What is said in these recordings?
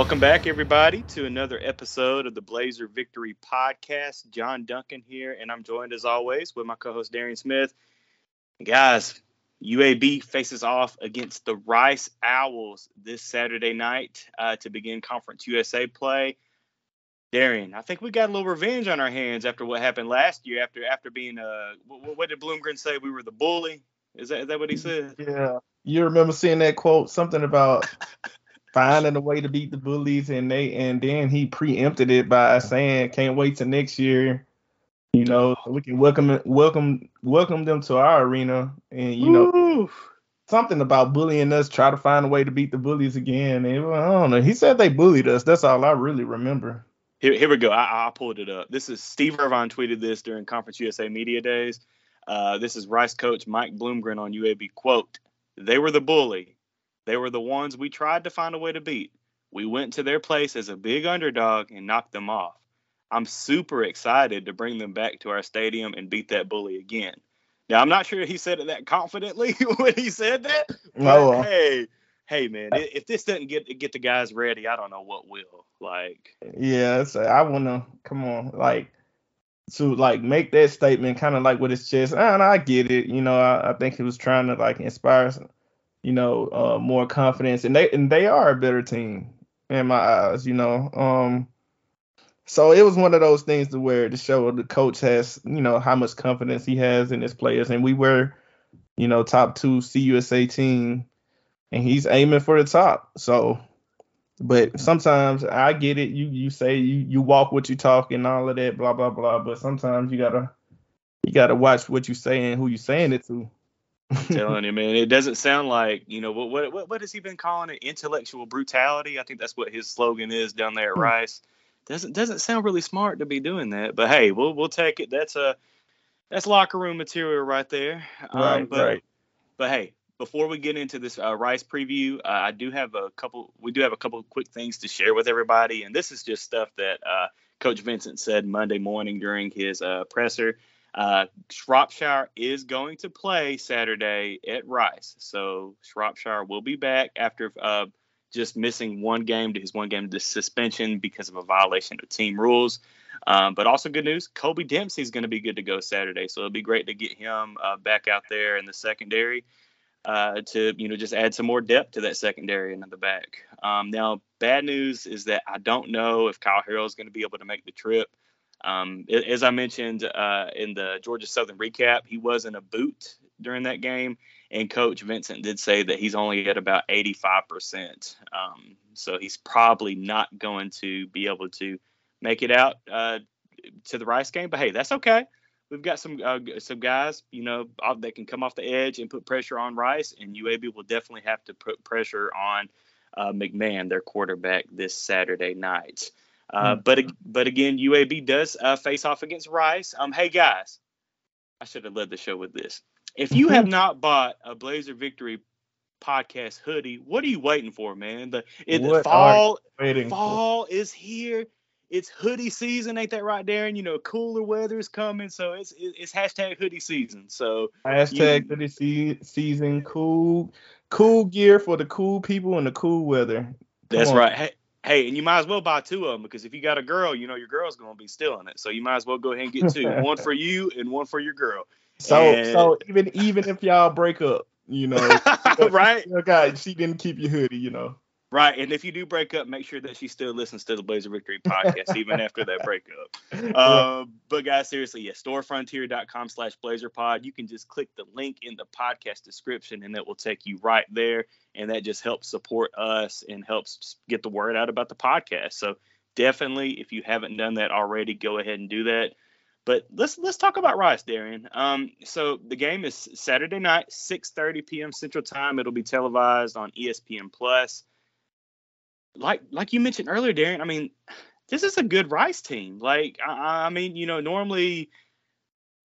Welcome back, everybody, to another episode of the Blazer Victory Podcast. John Duncan here, and I'm joined as always with my co-host Darian Smith. Guys, UAB faces off against the Rice Owls this Saturday night uh, to begin Conference USA play. Darian, I think we got a little revenge on our hands after what happened last year. After after being uh, what, what did Bloomgren say? We were the bully. Is that is that what he said? Yeah, you remember seeing that quote? Something about finding a way to beat the bullies, and they and then he preempted it by saying, "Can't wait till next year." You know, we can welcome welcome welcome them to our arena, and you know Ooh. something about bullying us. Try to find a way to beat the bullies again. And I don't know. He said they bullied us. That's all I really remember. Here, here we go. I, I pulled it up. This is Steve Irvine tweeted this during Conference USA Media Days. Uh, this is Rice coach Mike Bloomgren on UAB. Quote, they were the bully. They were the ones we tried to find a way to beat. We went to their place as a big underdog and knocked them off. I'm super excited to bring them back to our stadium and beat that bully again. Now, I'm not sure he said it that confidently when he said that. But No. hey, hey, man, if this doesn't get get the guys ready, I don't know what will. Like, Yeah, so uh, I wanna come on, like to like make that statement kind of like with his chest. And I get it, you know. I, I think he was trying to like inspire, you know, uh, more confidence, and they and they are a better team in my eyes, you know. Um, so it was one of those things to where to show the coach has, you know, how much confidence he has in his players, and we were, you know, top two CUSA team, and he's aiming for the top. So but sometimes I get it. You you say you you walk what you talk and all of that, blah blah blah. But sometimes you gotta you gotta watch what you say and who you saying it to. Telling you, man, it doesn't sound like you know what what what, has he been calling it? Intellectual brutality. I think that's what his slogan is down there at Hmm. Rice. Doesn't doesn't sound really smart to be doing that, but hey, we'll we'll take it. That's a that's locker room material right there. Um, but, right. But hey, before we get into this uh, Rice preview, uh, I do have a couple. We do have a couple quick things to share with everybody, and this is just stuff that uh, Coach Vincent said Monday morning during his uh, presser. Uh, Shropshire is going to play Saturday at Rice, so Shropshire will be back after uh, just missing one game to his one game to suspension because of a violation of team rules. Um, but also good news, Kobe Dempsey is going to be good to go Saturday, so it'll be great to get him uh, back out there in the secondary uh, to you know just add some more depth to that secondary and in the back. Um, now, bad news is that I don't know if Kyle Harrell is going to be able to make the trip. Um, as I mentioned uh, in the Georgia Southern recap, he was in a boot during that game, and Coach Vincent did say that he's only at about 85%. Um, so he's probably not going to be able to make it out uh, to the Rice game. But hey, that's okay. We've got some uh, some guys, you know, that can come off the edge and put pressure on Rice, and UAB will definitely have to put pressure on uh, McMahon, their quarterback, this Saturday night. Uh, Mhm. But but again, UAB does uh, face off against Rice. Um, hey guys, I should have led the show with this. If you have not bought a Blazer Victory podcast hoodie, what are you waiting for, man? The, it, are fall for- fall is here. It's hoodie season, ain't that right, Darren? You know, cooler weather is coming, so it's it's hashtag hoodie season. So Hashtag you- the season. Cool, cool gear for the cool people in the cool weather. Come that's on. right. Hey, hey, and you might as well buy two of them because if you got a girl, you know your girl's gonna be stealing it. So you might as well go ahead and get two, one for you and one for your girl. So And- so even even if y'all break up, you know, right, your guy, she didn't keep your hoodie, you know. Right. And if you do break up, make sure that she still listens to the Blazer Victory podcast even after that breakup. Uh, but guys, seriously, yeah, storefrontier.com slash blazerpod. You can just click the link in the podcast description and it will take you right there. And that just helps support us and helps get the word out about the podcast. So definitely, if you haven't done that already, go ahead and do that. But let's let's talk about Rice, Darian. Um, so the game is Saturday night, 6:30 p.m. Central Time. It'll be televised on ESPN Plus. Like like you mentioned earlier, Darren. I mean, this is a good Rice team. Like, I, I mean, you know, normally,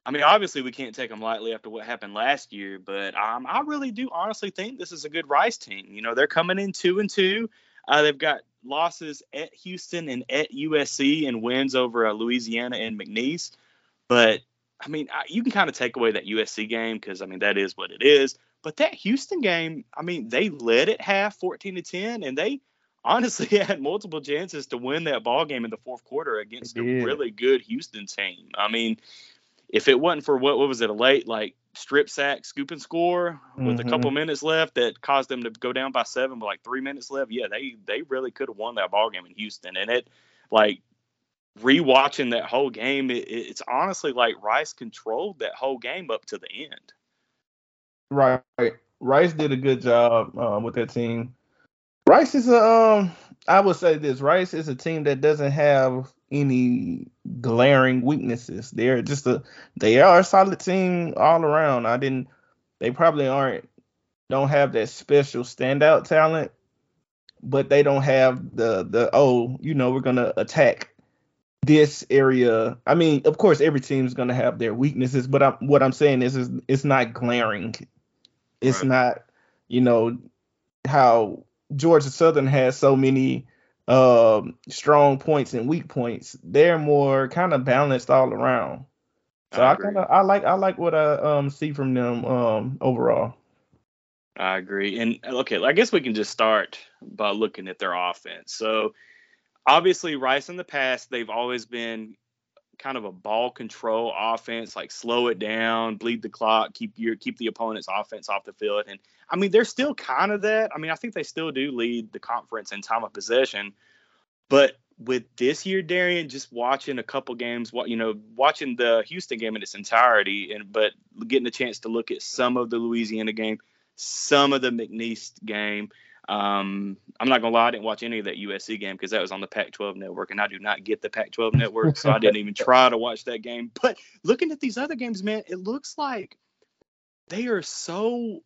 I mean, obviously we can't take them lightly after what happened last year, but um, I really do honestly think this is a good Rice team. You know, they're coming in two and two. Uh, they've got losses at Houston and at USC and wins over uh, Louisiana and McNeese. But I mean, I, you can kind of take away that USC game because I mean that is what it is. But that Houston game, I mean, they led at half, 14 to 10, and they honestly had multiple chances to win that ball game in the fourth quarter against a really good Houston team. I mean, if it wasn't for what what was it a late like strip sack scoop and score with mm-hmm. a couple minutes left that caused them to go down by seven with like three minutes left, yeah, they they really could have won that ball game in Houston. And it like rewatching that whole game, it, it's honestly like Rice controlled that whole game up to the end. Right. Rice did a good job um, with that team. Rice is a, um, I would say this. Rice is a team that doesn't have any glaring weaknesses. They're just a, they are a solid team all around. I didn't, they probably aren't, don't have that special standout talent, but they don't have the the oh, you know, we're gonna attack this area. I mean, of course, every team is gonna have their weaknesses, but I'm, what I'm saying is, is it's not glaring. It's right. not, you know, how Georgia Southern has so many um, strong points and weak points. They're more kind of balanced all around. So I, I kind of I like I like what I um, see from them um, overall. I agree. And okay, I guess we can just start by looking at their offense. So obviously Rice in the past they've always been kind of a ball control offense, like slow it down, bleed the clock, keep your keep the opponent's offense off the field. And I mean, they're still kind of that. I mean, I think they still do lead the conference in time of possession. But with this year, Darian, just watching a couple games, what you know, watching the Houston game in its entirety, and but getting a chance to look at some of the Louisiana game, some of the McNeese game. Um, I'm not gonna lie, I didn't watch any of that USC game because that was on the Pac-12 network, and I do not get the Pac-12 network, so I didn't even try to watch that game. But looking at these other games, man, it looks like they are so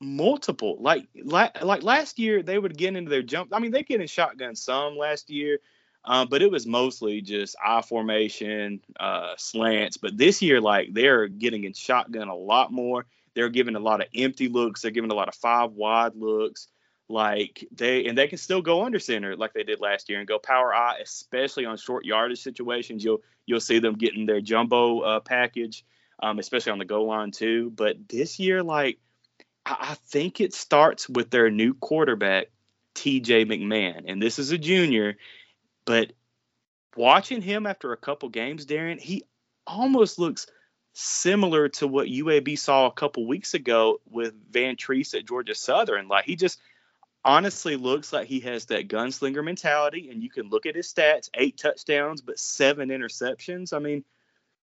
multiple. Like like, like last year, they would get into their jump. I mean, they get in shotgun some last year, um, but it was mostly just I formation, uh, slants. But this year, like they're getting in shotgun a lot more. They're giving a lot of empty looks. They're giving a lot of five wide looks. Like they and they can still go under center like they did last year and go power I, especially on short yardage situations. You'll you'll see them getting their jumbo uh, package, um, especially on the goal line too. But this year, like I, I think it starts with their new quarterback, T.J. McMahon, and this is a junior, but watching him after a couple games, Darren, he almost looks similar to what UAB saw a couple weeks ago with Vantrease at Georgia Southern. Like he just honestly looks like he has that gunslinger mentality, and you can look at his stats: eight touchdowns, but seven interceptions. I mean,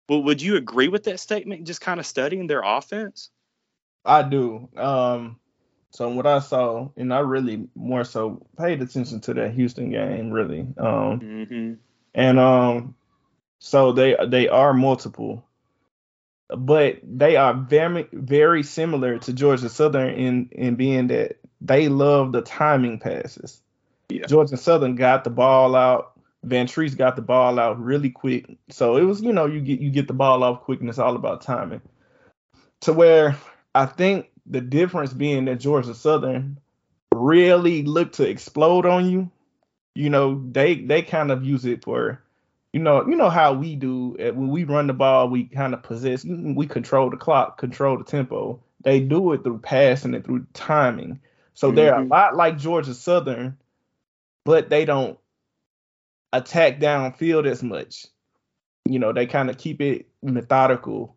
well, would you agree with that statement? Just kind of studying their offense. I do. Um, so what I saw, and I really more so paid attention to that Houston game, really. Um, mm-hmm. and um, so they they are multiple, but they are very very similar to Georgia Southern in in being that they love the timing passes. Yeah. Georgia Southern got the ball out. Vantrease got the ball out really quick. So it was, you know, you get you get the ball off quick and it's all about timing. To where I think the difference being that Georgia Southern really look to explode on you. You know, they they kind of use it for, you know, you know how we do eh, when we run the ball, we kind of possess, we control the clock, control the tempo. They do it through passing and through timing. So mm-hmm. they're a mm-hmm. lot like Georgia Southern, but they don't attack downfield as much. You know, they kind of keep it methodical.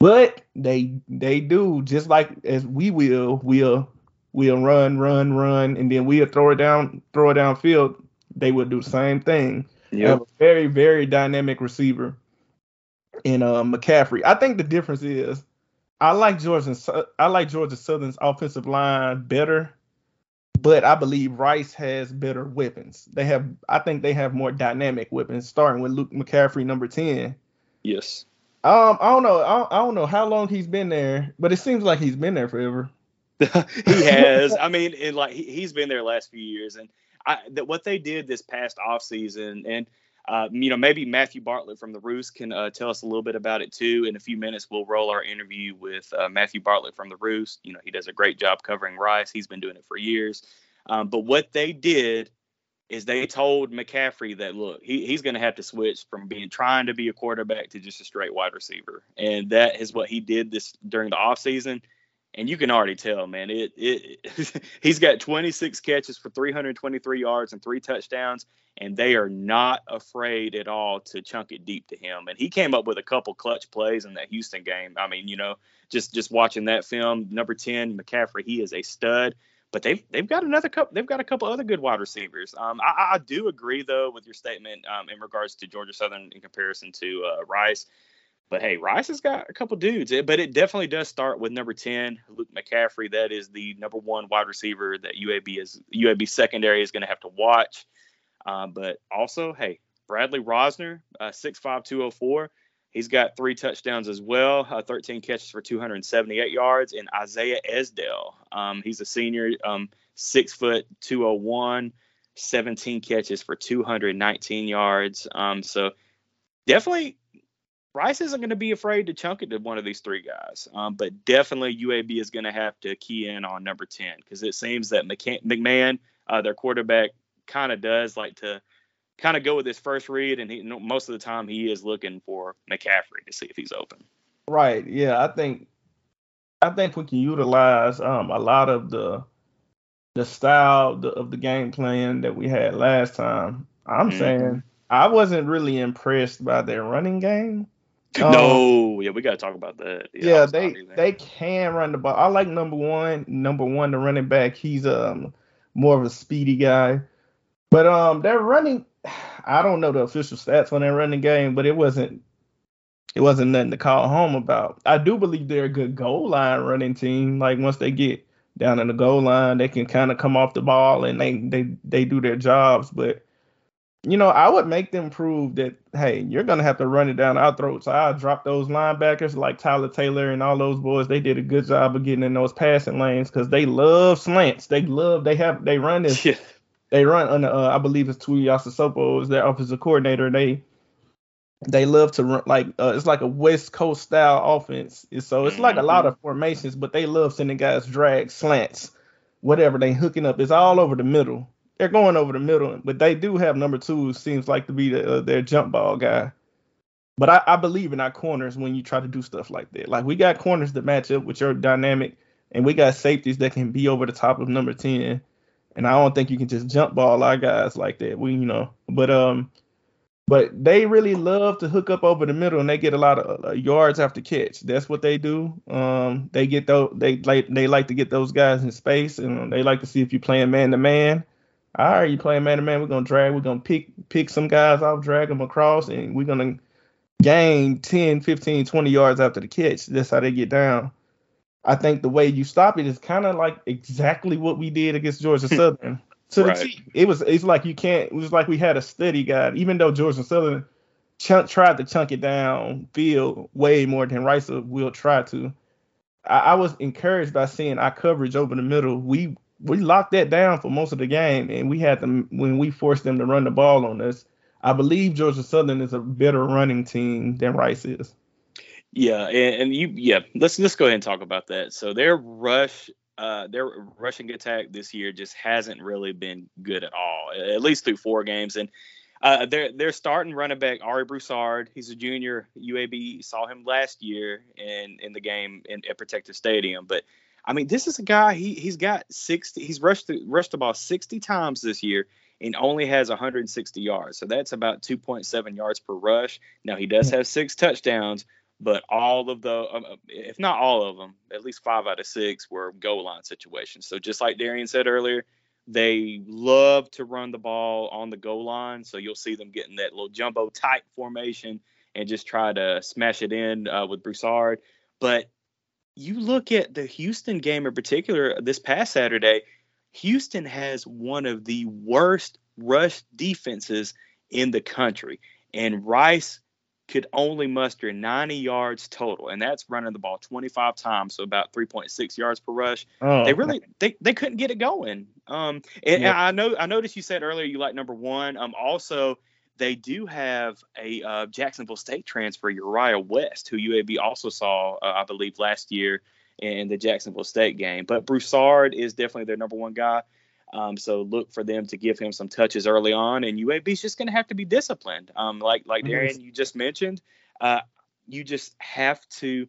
But they they do just like as we will, we'll we'll run, run, run, and then we'll throw it down, throw it downfield. They will do the same thing. Yep. Have a very, very dynamic receiver in uh, McCaffrey. I think the difference is I like Georgia. I like Georgia Southern's offensive line better, but I believe Rice has better weapons. They have, I think they have more dynamic weapons, starting with Luke McCaffrey, number ten. Yes. Um, I don't know. I, I don't know how long he's been there, but it seems like he's been there forever. he has. I mean, and like he, has been there last few years, and I, that what they did this past off season, and uh, you know, maybe Matthew Bartlett from the Roost can uh, tell us a little bit about it too. In a few minutes, we'll roll our interview with uh, Matthew Bartlett from the Roost. You know, he does a great job covering Rice. He's been doing it for years. Um, but what they did is they told McCaffrey that look, he, he's going to have to switch from being trying to be a quarterback to just a straight wide receiver, and that is what he did this during the offseason. And you can already tell, man. It it he's got 26 catches for 323 yards and three touchdowns, and they are not afraid at all to chunk it deep to him. And he came up with a couple clutch plays in that Houston game. I mean, you know, just just watching that film, number 10 McCaffrey, he is a stud. But they've they've got another couple. They've got a couple other good wide receivers. Um, I, I do agree though with your statement um, in regards to Georgia Southern in comparison to uh, Rice. But hey, Rice has got a couple dudes, but it definitely does start with number 10, Luke McCaffrey. That is the number one wide receiver that UAB is UAB secondary is going to have to watch. Uh, but also, hey, Bradley Rozner, uh, 6'5", 204. He's got three touchdowns as well, uh, 13 catches for 278 yards. And Isaiah Esdale, um, he's a senior, um, six foot 201, 17 catches for 219 yards. Um, so definitely Rice isn't going to be afraid to chunk it to one of these three guys, um, but definitely UAB is going to have to key in on number 10 because it seems that McMahon, uh, their quarterback, kind of does like to kind of go with his first read, and he, most of the time he is looking for McCaffrey to see if he's open. Right. Yeah, I think I think we can utilize um, a lot of the the style of the game plan that we had last time. I'm mm-hmm. saying I wasn't really impressed by their running game. Um, no, yeah, we gotta talk about that. Yeah, yeah they they can run the ball. I like number one, number one, the running back. He's um more of a speedy guy, but um they're running. I don't know the official stats on that running game, but it wasn't it wasn't nothing to call home about. I do believe they're a good goal line running team. Like once they get down in the goal line, they can kind of come off the ball and they they they do their jobs, but you know, I would make them prove that, hey, you're gonna have to run it down our throats. So I drop those linebackers like Tyler Taylor and all those boys. They did a good job of getting in those passing lanes because they love slants. They love they have they run this. Yeah. They run on uh, I believe it's Tuiasosopo is their offensive coordinator. They they love to run like uh, it's like a West Coast style offense. So it's like a lot mm-hmm. of formations, but they love sending guys drag slants, whatever they hooking up. It's all over the middle they're going over the middle, but they do have number two. Seems like to be the, uh, their jump ball guy. But I, I, believe in our corners when you try to do stuff like that. Like we got corners that match up with your dynamic, and we got safeties that can be over the top of number ten. And I don't think you can just jump ball our guys like that. We, you know, but um, but they really love to hook up over the middle, and they get a lot of uh, yards after catch. That's what they do. Um, they get those. They like they like to get those guys in space, and they like to see if you're playing man to man all right, you playing man to man, we're gonna drag, we're gonna pick pick some guys off, drag them across, and we're gonna gain 10, 15, 20 yards after the catch. That's how they get down. I think the way you stop it is kind of like exactly what we did against Georgia Southern. to right. the T. It was it's like you can't it was like we had a study guide, even though Georgia Southern tried to chunk it down field way more than Rice will try to. I, I was encouraged by seeing our coverage over the middle. We we locked that down for most of the game, and we had them when we forced them to run the ball on us. I believe Georgia Southern is a better running team than Rice is. Yeah, and, and you yeah, let's let's go ahead and talk about that. So their rush uh, their rushing attack this year just hasn't really been good at all, at least through four games. And uh, they're they're starting running back Ari Broussard. He's a junior. UAB saw him last year in in the game in, at Protective Stadium, but I mean, this is a guy. He he's got 60. He's rushed the, rushed the ball 60 times this year and only has 160 yards. So that's about 2.7 yards per rush. Now he does have six touchdowns, but all of the, um, if not all of them, at least five out of six were goal line situations. So just like Darian said earlier, they love to run the ball on the goal line. So you'll see them getting that little jumbo tight formation and just try to smash it in uh, with Broussard. But you look at the Houston game in particular this past Saturday, Houston has one of the worst rush defenses in the country. And Rice could only muster 90 yards total, and that's running the ball 25 times, so about 3.6 yards per rush. Oh, they really they, they couldn't get it going. Um, and, yeah. and I know I noticed you said earlier you like number one. Um, also they do have a uh, Jacksonville State transfer, Uriah West, who UAB also saw, uh, I believe, last year in the Jacksonville State game. But Broussard is definitely their number one guy. Um, so look for them to give him some touches early on, and UAB is just going to have to be disciplined. Um, like like. Darian, you just mentioned, uh, you just have to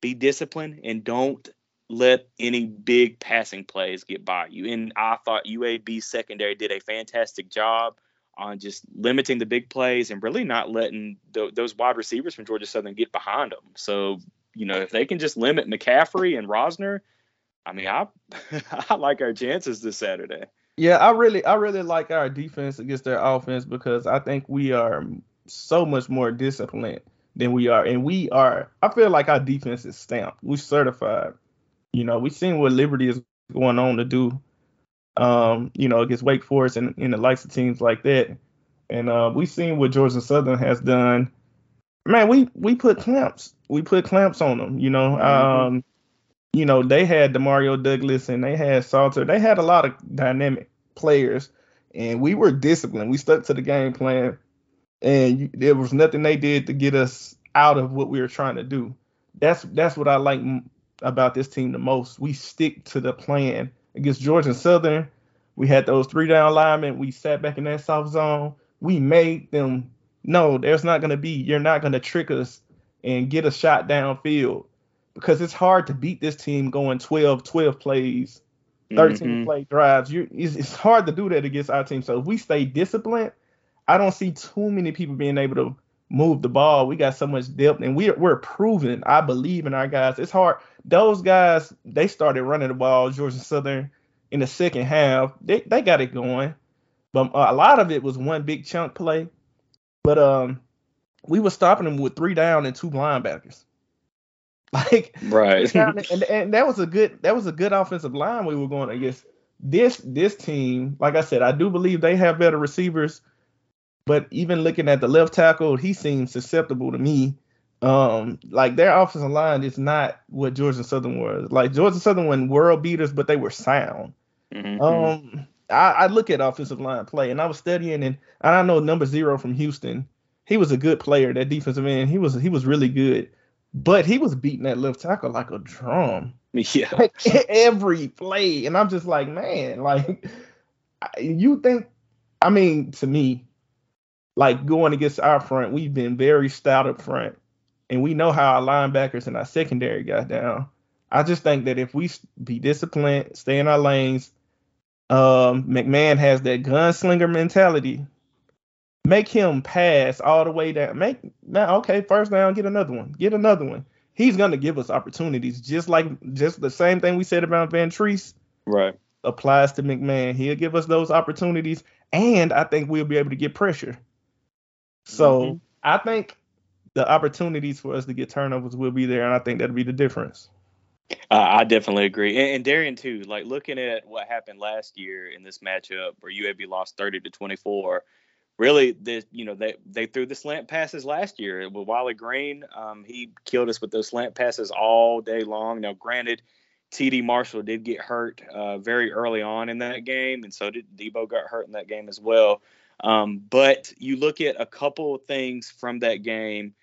be disciplined and don't let any big passing plays get by you. And I thought UAB secondary did a fantastic job on just limiting the big plays and really not letting th- those wide receivers from Georgia Southern get behind them. So, you know, if they can just limit McCaffrey and Rozner, I mean, I I like our chances this Saturday. Yeah, I really I really like our defense against their offense because I think we are so much more disciplined than we are, and we are. I feel like our defense is stamped. We're certified. You know, we've seen what Liberty is going on to do. Um, you know, against Wake Forest and in the likes of teams like that, and uh, we've seen what Georgia Southern has done. Man, we we put clamps. We put clamps on them. You know, mm-hmm. um, you know they had Demario Douglas and they had Salter. They had a lot of dynamic players, and we were disciplined. We stuck to the game plan, and you, there was nothing they did to get us out of what we were trying to do. That's that's what I like about this team the most. We stick to the plan. Against Georgia Southern, we had those three down linemen. We sat back in that soft zone. We made them no, there's not going to be, you're not going to trick us and get a shot downfield because it's hard to beat this team going 12, 12 plays, 13 mm-hmm. play drives. You, it's, it's hard to do that against our team. So if we stay disciplined, I don't see too many people being able to move the ball. We got so much depth, and we're we're proven. I believe in our guys. It's hard. Those guys they started running the ball. Georgia Southern in the second half, they they got it going, but a lot of it was one big chunk play. But um, we were stopping them with three down and two linebackers. Like right, and, and, and that was a good that was a good offensive line we were going against. This this team, like I said, I do believe they have better receivers but even looking at the left tackle, he seems susceptible to me. Um, like their offensive line is not what Georgia Southern was. Like Georgia Southern were world beaters, but they were sound. Mm-hmm. Um, I, I, look at offensive line play, and I was studying, and I know number zero from Houston. He was a good player, that defensive end. He was he was really good, but he was beating that left tackle like a drum. Yeah, like, every play, and I'm just like, man, like you think? I mean, to me, like going against our front, we've been very stout up front, and we know how our linebackers and our secondary got down. I just think that if we be disciplined, stay in our lanes, um, McMahon has that gunslinger mentality. Make him pass all the way down. Make now okay, first down, get another one, get another one. He's gonna give us opportunities, just like just the same thing we said about Vantrease. Right. Applies to McMahon. He'll give us those opportunities, and I think we'll be able to get pressure. So mm-hmm. I think the opportunities for us to get turnovers will be there, and I think that'll be the difference. Uh, I definitely agree, and, and, Darian too. Like looking at what happened last year in this matchup, where UAB lost thirty to twenty four. Really, this you know they they threw the slant passes last year with Wiley Green. Um, he killed us with those slant passes all day long. Now, granted, TD Marshall did get hurt uh, very early on in that game, and so did Debo got hurt in that game as well. Um, but you look at a couple of things from that game.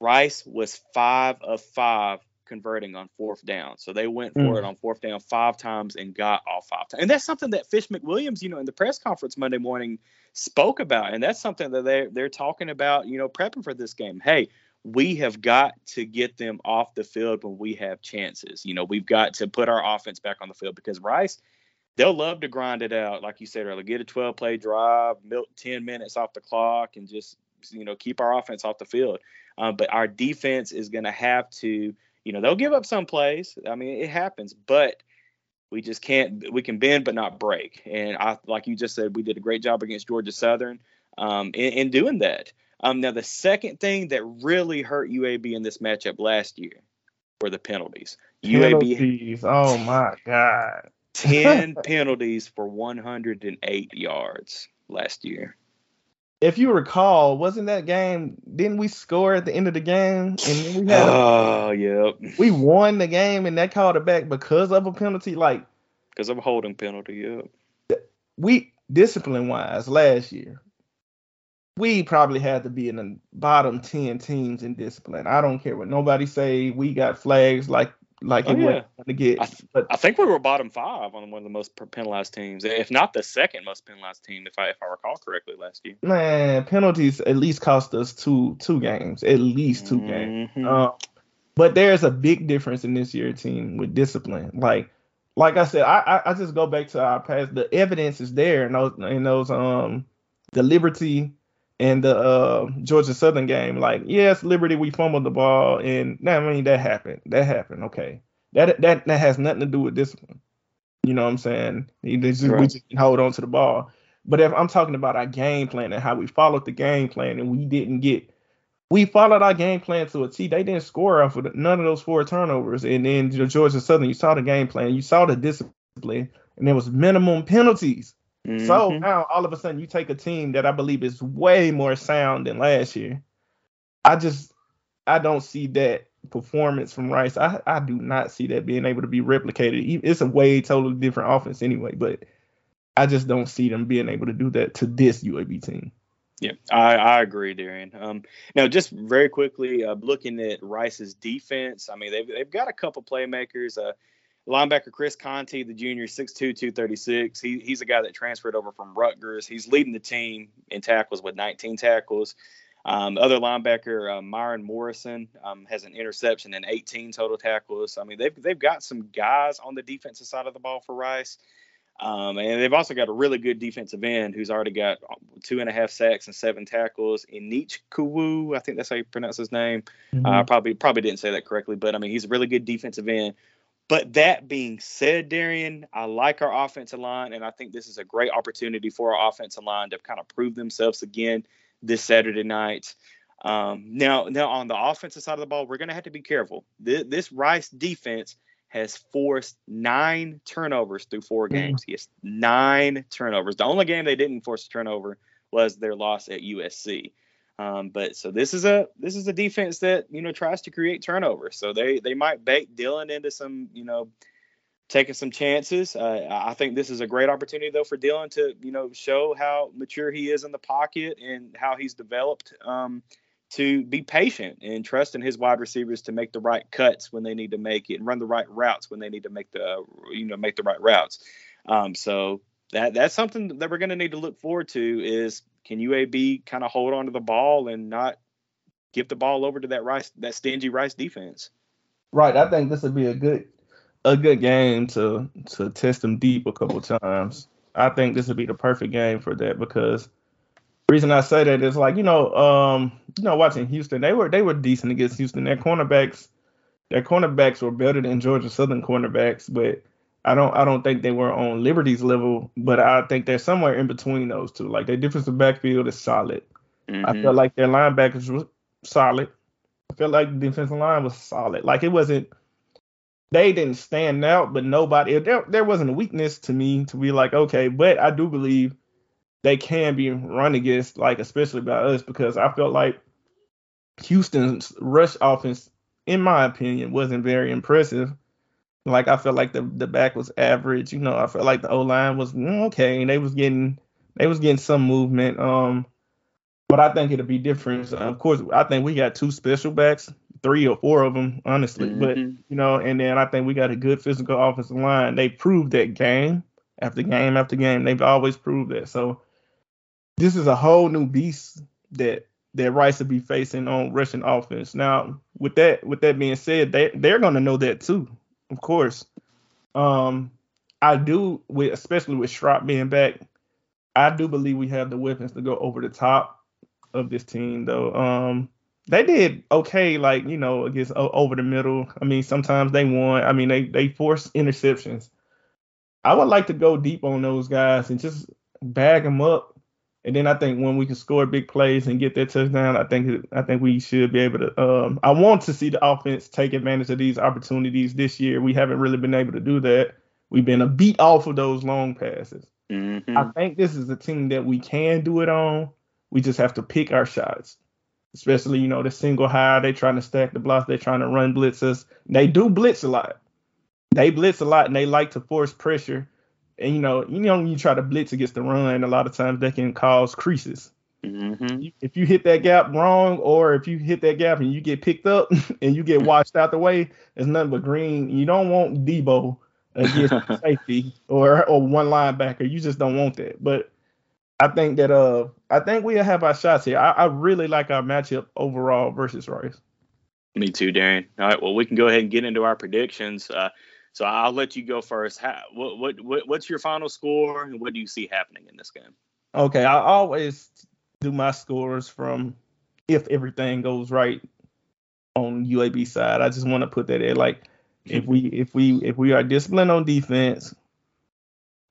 Rice was five of five converting on fourth down. So they went for mm. it on fourth down five times and got all five times. And that's something that Fish McWilliams, you know, in the press conference Monday morning spoke about. And that's something that they're they're talking about, you know, prepping for this game. Hey, we have got to get them off the field when we have chances. You know, we've got to put our offense back on the field because Rice they'll love to grind it out, like you said earlier. Get a 12 play drive, milk 10 minutes off the clock, and just you know keep our offense off the field. Um, but our defense is going to have to, you know, they'll give up some plays. I mean, it happens, but we just can't. We can bend but not break. And I, like you just said, we did a great job against Georgia Southern um, in, in doing that. Um, now, the second thing that really hurt UAB in this matchup last year were the penalties. Penalties. UAB. Oh my God. 10 penalties for 108 yards last year. If you recall, wasn't that game? Didn't we score at the end of the game? And we had. Oh, yep. We won the game, and that called it back because of a penalty. Like because of a holding penalty. Yep. We discipline wise last year, we probably had to be in the bottom ten teams in discipline. I don't care what nobody say. We got flags like like oh, yeah. to get. I, th- but, I think we were bottom five on one of the most penalized teams, if not the second most penalized team, if I if I recall correctly last year. Man, penalties at least cost us two two games, at least 2 mm-hmm. games. Uh, But there's a big difference in this year team with discipline. Like like I said, I, I, I just go back to our past. The evidence is there and those in those um the Liberty and the uh, Georgia Southern game. Like yes, Liberty we fumbled the ball, and I mean that happened. That happened. Okay, that that that has nothing to do with discipline. You know what I'm saying? Just, right. We just hold on to the ball. But if I'm talking about our game plan and how we followed the game plan and we didn't get we followed our game plan to a T. They didn't score off of none of those four turnovers. And then you know, Georgia Southern, you saw the game plan, you saw the discipline, and there was minimum penalties. Mm-hmm. So now all of a sudden you take a team that I believe is way more sound than last year. I just I don't see that performance from Rice. I, I do not see that being able to be replicated. It's a way totally different offense anyway, but I just don't see them being able to do that to this UAB team. Yeah, I, I agree, Darian. Um, now, just very quickly, uh, looking at Rice's defense, I mean, they've, they've got a couple playmakers. Uh, linebacker Chris Conti, the junior, 6'2", 236. He, he's a guy that transferred over from Rutgers. He's leading the team in tackles with 19 tackles. Um, other linebacker, uh, Myron Morrison, um, has an interception and 18 total tackles. I mean, they've, they've got some guys on the defensive side of the ball for Rice. Um, and they've also got a really good defensive end who's already got two and a half sacks and seven tackles. Inich Kuwu, I think that's how you pronounce his name. Mm-hmm. Uh, probably probably didn't say that correctly, but I mean he's a really good defensive end. But that being said, Darian, I like our offensive line, and I think this is a great opportunity for our offensive line to kind of prove themselves again this Saturday night. Um, now, now on the offensive side of the ball, we're going to have to be careful. This, this Rice defense has forced nine turnovers through four mm. games. Yes, nine turnovers. The only game they didn't force a turnover was their loss at USC. Um, but so this is a this is a defense that you know tries to create turnovers. So they they might bait Dylan into some you know taking some chances. Uh, I think this is a great opportunity though for Dylan to you know show how mature he is in the pocket and how he's developed. Um, to be patient and trust in his wide receivers to make the right cuts when they need to make it and run the right routes when they need to make the you know make the right routes. Um, so that that's something that we're going to need to look forward to is can UAB kind of hold on to the ball and not give the ball over to that Rice that stingy Rice defense. Right. I think this would be a good a good game to to test them deep a couple times. I think this would be the perfect game for that because reason I say that is like you know, um, you know, watching Houston, they were they were decent against Houston. Their cornerbacks, their cornerbacks were better than Georgia Southern cornerbacks, but I don't I don't think they were on Liberty's level. But I think they're somewhere in between those two. Like their defensive backfield is solid. Mm-hmm. I felt like their linebackers were solid. I felt like the defensive line was solid. Like it wasn't they didn't stand out, but nobody there there wasn't a weakness to me to be like, okay, but I do believe they can be run against, like especially by us, because I felt like Houston's rush offense, in my opinion, wasn't very impressive. Like I felt like the the back was average. You know, I felt like the O line was mm, okay, and they was getting they was getting some movement. Um, but I think it'll be different. of course, I think we got two special backs, three or four of them, honestly. Mm-hmm. But you know, and then I think we got a good physical offensive line. They proved that game after game after game. They've always proved that. So this is a whole new beast that that Rice will be facing on rushing offense. Now, with that with that being said, they they're gonna know that too, of course. Um, I do with especially with Schrock being back, I do believe we have the weapons to go over the top of this team though. Um, they did okay, like you know, against over the middle. I mean, sometimes they won. I mean, they they forced interceptions. I would like to go deep on those guys and just bag them up and then I think when we can score big plays and get that touchdown, I think I think we should be able to. Um, I want to see the offense take advantage of these opportunities this year. We haven't really been able to do that. We've been a beat off of those long passes. Mm-hmm. I think this is a team that we can do it on. We just have to pick our shots. Especially, you know, the single high, they trying to stack the blocks, they trying to run blitzes. They do blitz a lot. They blitz a lot and they like to force pressure and you know, you know, when you try to blitz against the run, a lot of times that can cause creases. Mm-hmm. If you hit that gap wrong, or if you hit that gap and you get picked up and you get washed out the way, it's nothing but green. You don't want Debo against safety or or one linebacker. You just don't want that. But I think that uh, I think we'll have our shots here. I, I really like our matchup overall versus Rice. Me too, Darian. All right, well, we can go ahead and get into our predictions. Uh, so I'll let you go first. How, what, what, what, what's your final score, and what do you see happening in this game? Okay, I always do my scores from if everything goes right on UAB side. I just want to put that in. Like, if we if we if we are disciplined on defense,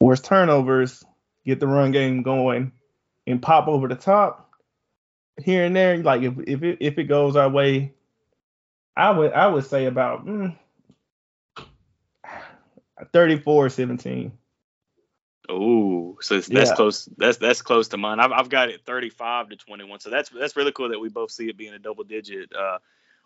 force turnovers, get the run game going, and pop over the top here and there. Like if if it if it goes our way, I would I would say about mm, 34 17. Oh, so that's yeah. close. That's that's close to mine. I've, I've got it 35 to 21. So that's that's really cool that we both see it being a double digit uh,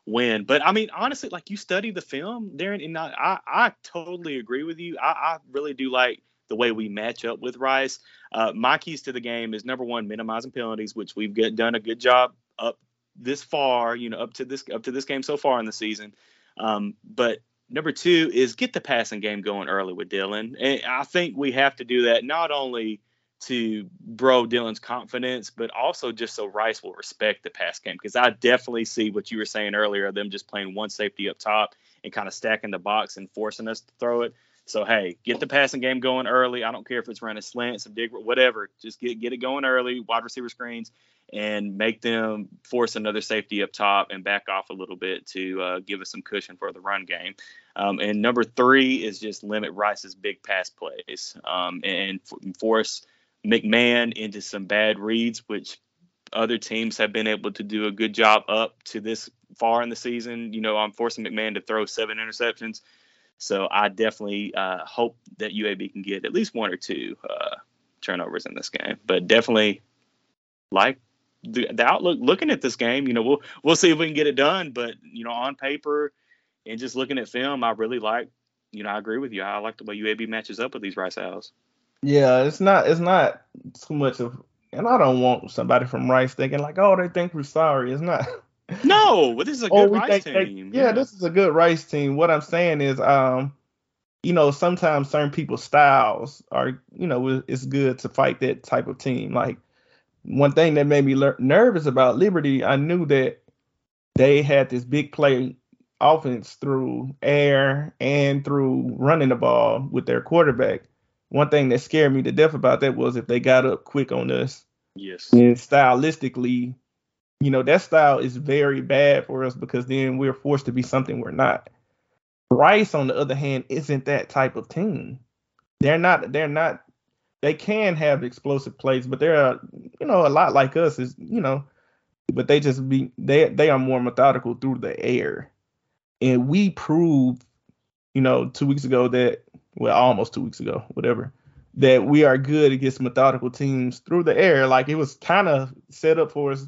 win. But I mean, honestly, like you study the film, Darren, and I I, I totally agree with you. I, I really do like the way we match up with Rice. Uh, my keys to the game is number one, minimizing penalties, which we've get, done a good job up this far, you know, up to this up to this game so far in the season. Um, but number two is get the passing game going early with Dylan, and I think we have to do that not only to grow Dylan's confidence, but also just so Rice will respect the pass game. Because I definitely see what you were saying earlier, of them just playing one safety up top and kind of stacking the box and forcing us to throw it. So hey, get the passing game going early. I don't care if it's running slants, some dig, whatever. Just get get it going early. Wide receiver screens and make them force another safety up top and back off a little bit to uh, give us some cushion for the run game. Um, and number three is just limit Rice's big pass plays um, and force McMahon into some bad reads, which other teams have been able to do a good job up to this far in the season. You know, I'm forcing McMahon to throw seven interceptions. So I definitely uh, hope that UAB can get at least one or two uh, turnovers in this game. But definitely like the, the outlook looking at this game, you know, we'll we'll see if we can get it done. But you know, on paper and just looking at film, I really like. You know, I agree with you. I like the way UAB matches up with these Rice Owls. Yeah, it's not it's not too much of, and I don't want somebody from Rice thinking like, oh, they think we're sorry. It's not. No, but this is a good Rice team. They, yeah, yeah, this is a good Rice team. What I'm saying is, um, you know, sometimes certain people's styles are, you know, it's good to fight that type of team. Like one thing that made me le- nervous about Liberty, I knew that they had this big play offense through air and through running the ball with their quarterback. One thing that scared me to death about that was if they got up quick on us. Yes. And stylistically, you know, that style is very bad for us because then we're forced to be something we're not. Rice, on the other hand, isn't that type of team. They're not. They're not. They can have explosive plays, but they're, you know, a lot like us. Is you know, but they just be they they are more methodical through the air, and we proved, you know, two weeks ago that well, almost two weeks ago, whatever, that we are good against methodical teams through the air. Like it was kind of set up for us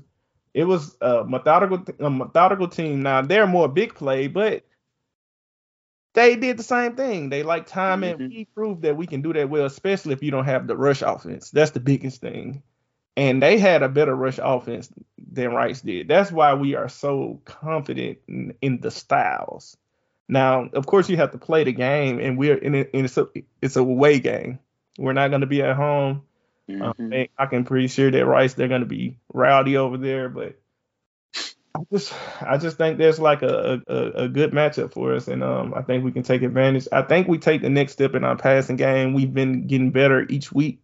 it was a methodical a methodical team. Now they're more big play, but they did the same thing. They like time mm-hmm. and we proved that we can do that well, especially if you don't have the rush offense. That's the biggest thing. And they had a better rush offense than Rice did. That's why we are so confident in, in the styles. Now, of course, you have to play the game, and we're in, a, in a, it's a away game. We're not going to be at home. Mm-hmm. Um, I can pretty sure that Rice they're going to be rowdy over there, but I just I just think there's like a, a, a good matchup for us, and um, I think we can take advantage. I think we take the next step in our passing game. We've been getting better each week,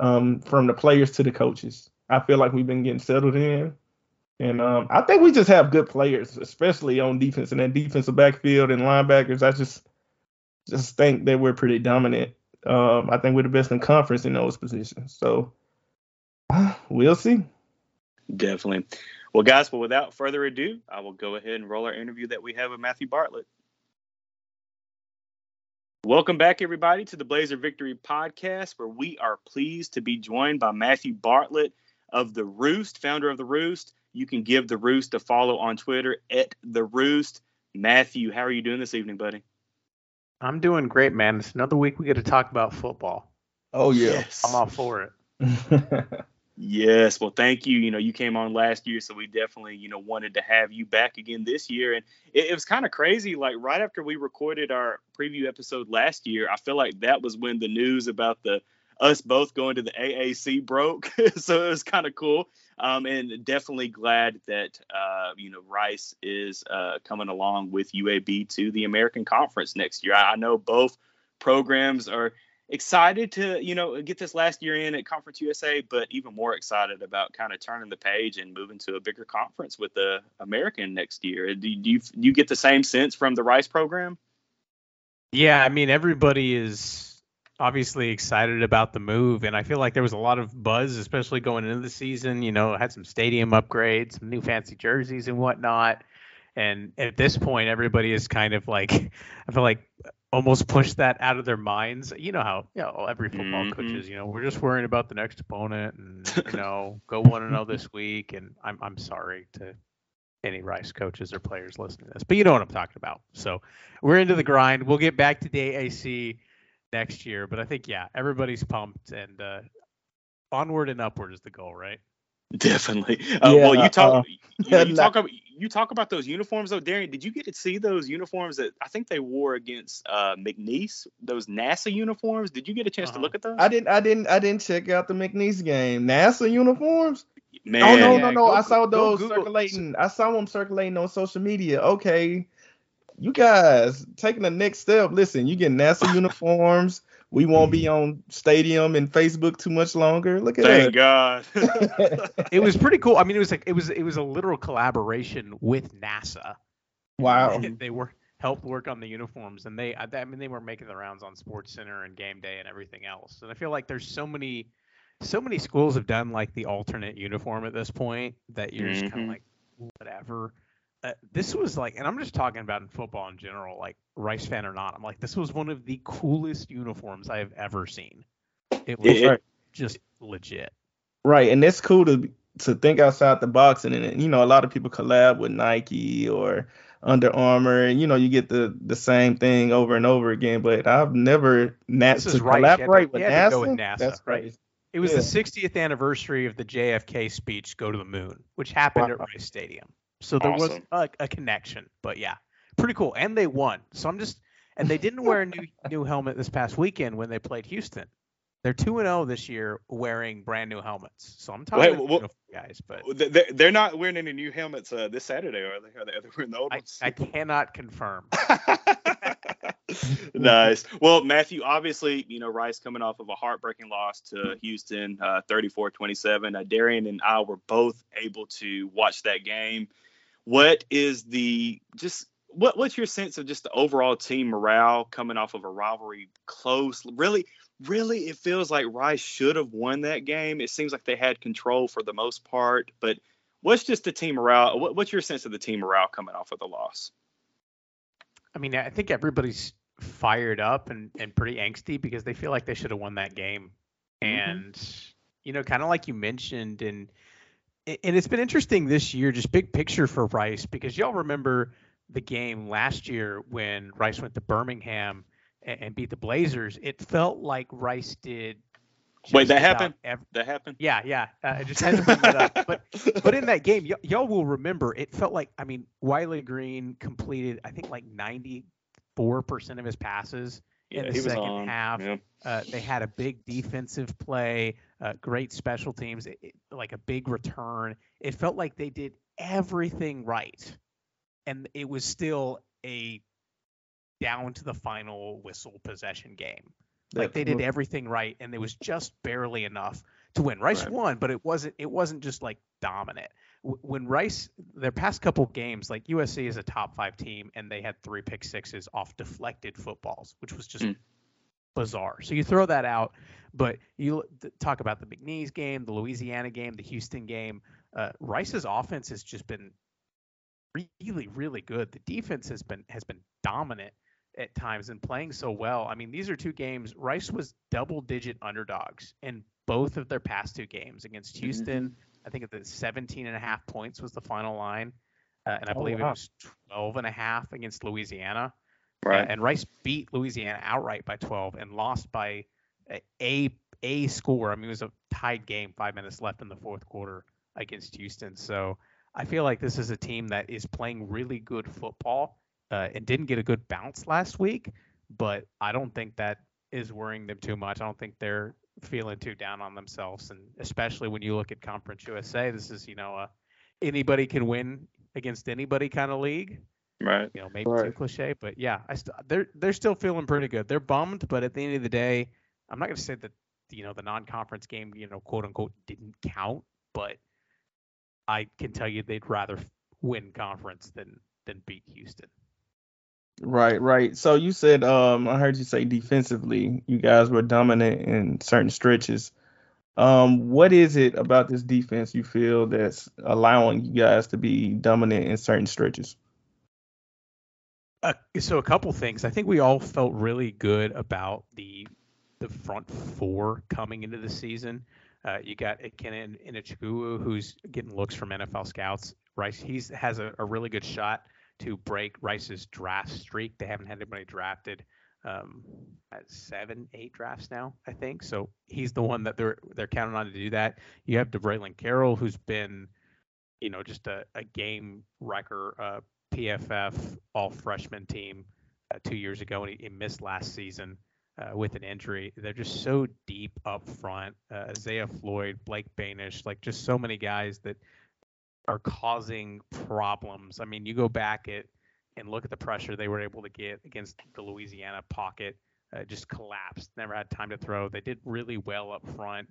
um, from the players to the coaches. I feel like we've been getting settled in, and um, I think we just have good players, especially on defense and that defensive backfield and linebackers. I just just think that we're pretty dominant um, I think we're the best in conference in those positions. So we'll see. Definitely. Well, guys, well, without further ado, I will go ahead and roll our interview that we have with Matthew Bartlett. Welcome back, everybody, to the Blazer Victory podcast, where we are pleased to be joined by Matthew Bartlett of The Roost, founder of The Roost. You can give The Roost a follow on Twitter at The Roost. Matthew, how are you doing this evening, buddy? I'm doing great, man. It's another week we get to talk about football. Oh yeah, yes. I'm all for it. yes, well, thank you. You know, you came on last year, so we definitely, you know, wanted to have you back again this year. And it, it was kind of crazy. Like right after we recorded our preview episode last year, I feel like that was when the news about the us both going to the AAC broke, so it was kind of cool. Um, and definitely glad that uh, you know Rice is uh, coming along with UAB to the American Conference next year. I, I know both programs are excited to you know get this last year in at Conference USA, but even more excited about kind of turning the page and moving to a bigger conference with the American next year. Do you do you get the same sense from the Rice program? Yeah, I mean everybody is obviously excited about the move, and I feel like there was a lot of buzz, especially going into the season. You know, had some stadium upgrades, some new fancy jerseys and whatnot. And at this point, everybody is kind of like, I feel like almost push that out of their minds. You know how you know every football mm-hmm. coaches, you know, we're just worrying about the next opponent and you know, go one and zero this week. And I'm I'm sorry to any Rice coaches or players listening to this, but you know what I'm talking about. So we're into the grind. We'll get back to the AAC next year, but I think yeah, everybody's pumped and uh, onward and upward is the goal, right? Definitely. Uh, yeah, well, you talk. Uh, you, know, you talk about you talk about those uniforms though, Darian. Did you get to see those uniforms that I think they wore against uh, McNeese? Those NASA uniforms. Did you get a chance uh-huh. to look at those? I didn't. I didn't. I didn't check out the McNeese game. NASA uniforms. Man, oh no, yeah, no, no! Go, I saw those circulating. I saw them circulating on social media. Okay, you guys taking the next step. Listen, you get NASA uniforms we won't be on Stadium and Facebook too much longer. Look at Thank that. Thank God. it was pretty cool. I mean, it was like it was it was a literal collaboration with NASA. Wow. They, they were helped work on the uniforms, and they I mean they were making the rounds on Sports Center and Game Day and everything else. And I feel like there's so many so many schools have done like the alternate uniform at this point that you're mm-hmm. just kind of like whatever. Uh, this was like, and I'm just talking about in football in general, like Rice fan or not. I'm like, this was one of the coolest uniforms I have ever seen. It was yeah, just legit. Right, and it's cool to to think outside the box, and, and you know, a lot of people collab with Nike or Under Armour, and you know, you get the the same thing over and over again. But I've never nat to right. collaborate with NASA. with NASA. That's right. It was yeah. the 60th anniversary of the JFK speech, "Go to the Moon," which happened wow. at Rice Stadium. So there awesome. was a, a, connection, but yeah, pretty cool. And they won. So I'm just, and they didn't wear a new new helmet this past weekend when they played Houston. They're two and zero oh this year wearing brand new helmets. So I'm talking Wait, well, guys, but they're not wearing any new helmets uh, this Saturday, are they? Are they, are they wearing the old ones? I, I cannot confirm. nice. Well, Matthew, obviously, you know, Rice coming off of a heartbreaking loss to Houston, uh, 34-27. Uh, Darian and I were both able to watch that game what is the just what what's your sense of just the overall team morale coming off of a rivalry close? Really, really, it feels like Rice should have won that game. It seems like they had control for the most part, but what's just the team morale? What, what's your sense of the team morale coming off of the loss? I mean, I think everybody's fired up and, and pretty angsty because they feel like they should have won that game. Mm-hmm. And, you know, kind of like you mentioned, and and it's been interesting this year, just big picture for Rice, because y'all remember the game last year when Rice went to Birmingham and, and beat the Blazers. It felt like Rice did. Wait, that happened. that happened. Yeah, yeah. Uh, I just had to bring that up. But but in that game, y- y'all will remember. It felt like I mean, Wiley Green completed I think like ninety four percent of his passes yeah, in the second half. Uh, they had a big defensive play, uh, great special teams, it, it, like a big return. It felt like they did everything right, and it was still a down to the final whistle possession game. Like they did everything right, and it was just barely enough to win. Rice right. won, but it wasn't. It wasn't just like dominant when Rice their past couple games, like USC is a top five team, and they had three pick sixes off deflected footballs, which was just mm. Bizarre. So you throw that out, but you talk about the McNeese game, the Louisiana game, the Houston game. Uh, Rice's offense has just been really, really good. The defense has been has been dominant at times and playing so well. I mean, these are two games. Rice was double digit underdogs in both of their past two games against mm-hmm. Houston. Mm-hmm I think the 17 and a half points was the final line. Uh, and I oh, believe wow. it was 12 and a half against Louisiana. Right. Uh, and Rice beat Louisiana outright by 12 and lost by a a score. I mean, it was a tied game, five minutes left in the fourth quarter against Houston. So I feel like this is a team that is playing really good football uh, and didn't get a good bounce last week. But I don't think that is worrying them too much. I don't think they're feeling too down on themselves, and especially when you look at Conference USA, this is you know a anybody can win against anybody kind of league. Right. You know, maybe Right. too cliche, but yeah, I st- they're they're still feeling pretty good. They're bummed, but at the end of the day, I'm not going to say that you know the non-conference game, you know, quote unquote, didn't count, but I can tell you they'd rather win conference than than beat Houston. Right, right. So you said, um, I heard you say defensively, you guys were dominant in certain stretches. Um, what is it about this defense you feel that's allowing you guys to be dominant in certain stretches? Uh, so a couple things. I think we all felt really good about the the front four coming into the season. Uh, you got Kenan Enechukwu, who's getting looks from NFL scouts. Rice, he's has a, a really good shot to break Rice's draft streak. They haven't had anybody drafted um, at seven, eight drafts now, I think. So he's the one that they're they're counting on to do that. You have DeBraylon Carroll, who's been, you know, just a, a game wrecker, uh, PFF all freshman team uh, two years ago, and he, he missed last season uh, with an injury. They're just so deep up front. Uh, Isaiah Floyd, Blake Banish, like just so many guys that are causing problems. I mean, you go back at and look at the pressure they were able to get against the Louisiana pocket. Uh, just collapsed. Never had time to throw. They did really well up front,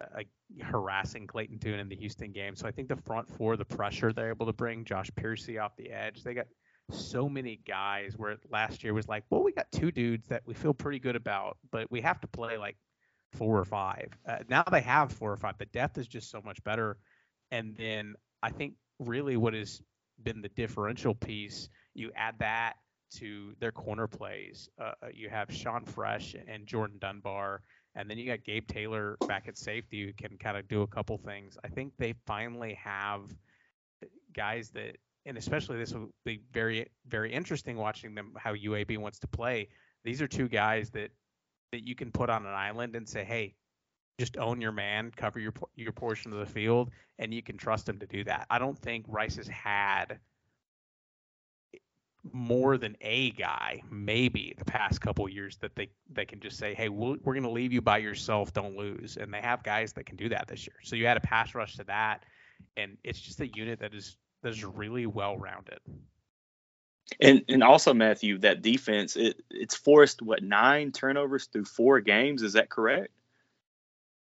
uh, harassing Clayton Tune in the Houston game. So I think the front four, the pressure they're able to bring, Josh Pearcy off the edge. They got so many guys where last year was like, well, we got two dudes that we feel pretty good about, but we have to play like four or five. Uh, now they have four or five. The depth is just so much better. And then I think really what has been the differential piece, you add that to their corner plays. Uh, you have Sean Fresh and Jordan Dunbar, and then you got Gabe Taylor back at safety who can kind of do a couple things. I think they finally have guys that, and especially this will be very, very interesting watching them how UAB wants to play. These are two guys that that you can put on an island and say, hey, just own your man, cover your your portion of the field, and you can trust him to do that. I don't think Rice has had more than a guy, maybe the past couple years that they they can just say, hey, we'll, we're going to leave you by yourself, don't lose, and they have guys that can do that this year. So you add a pass rush to that, and it's just a unit that is that is really well rounded. And and also Matthew, that defense it it's forced what nine turnovers through four games. Is that correct?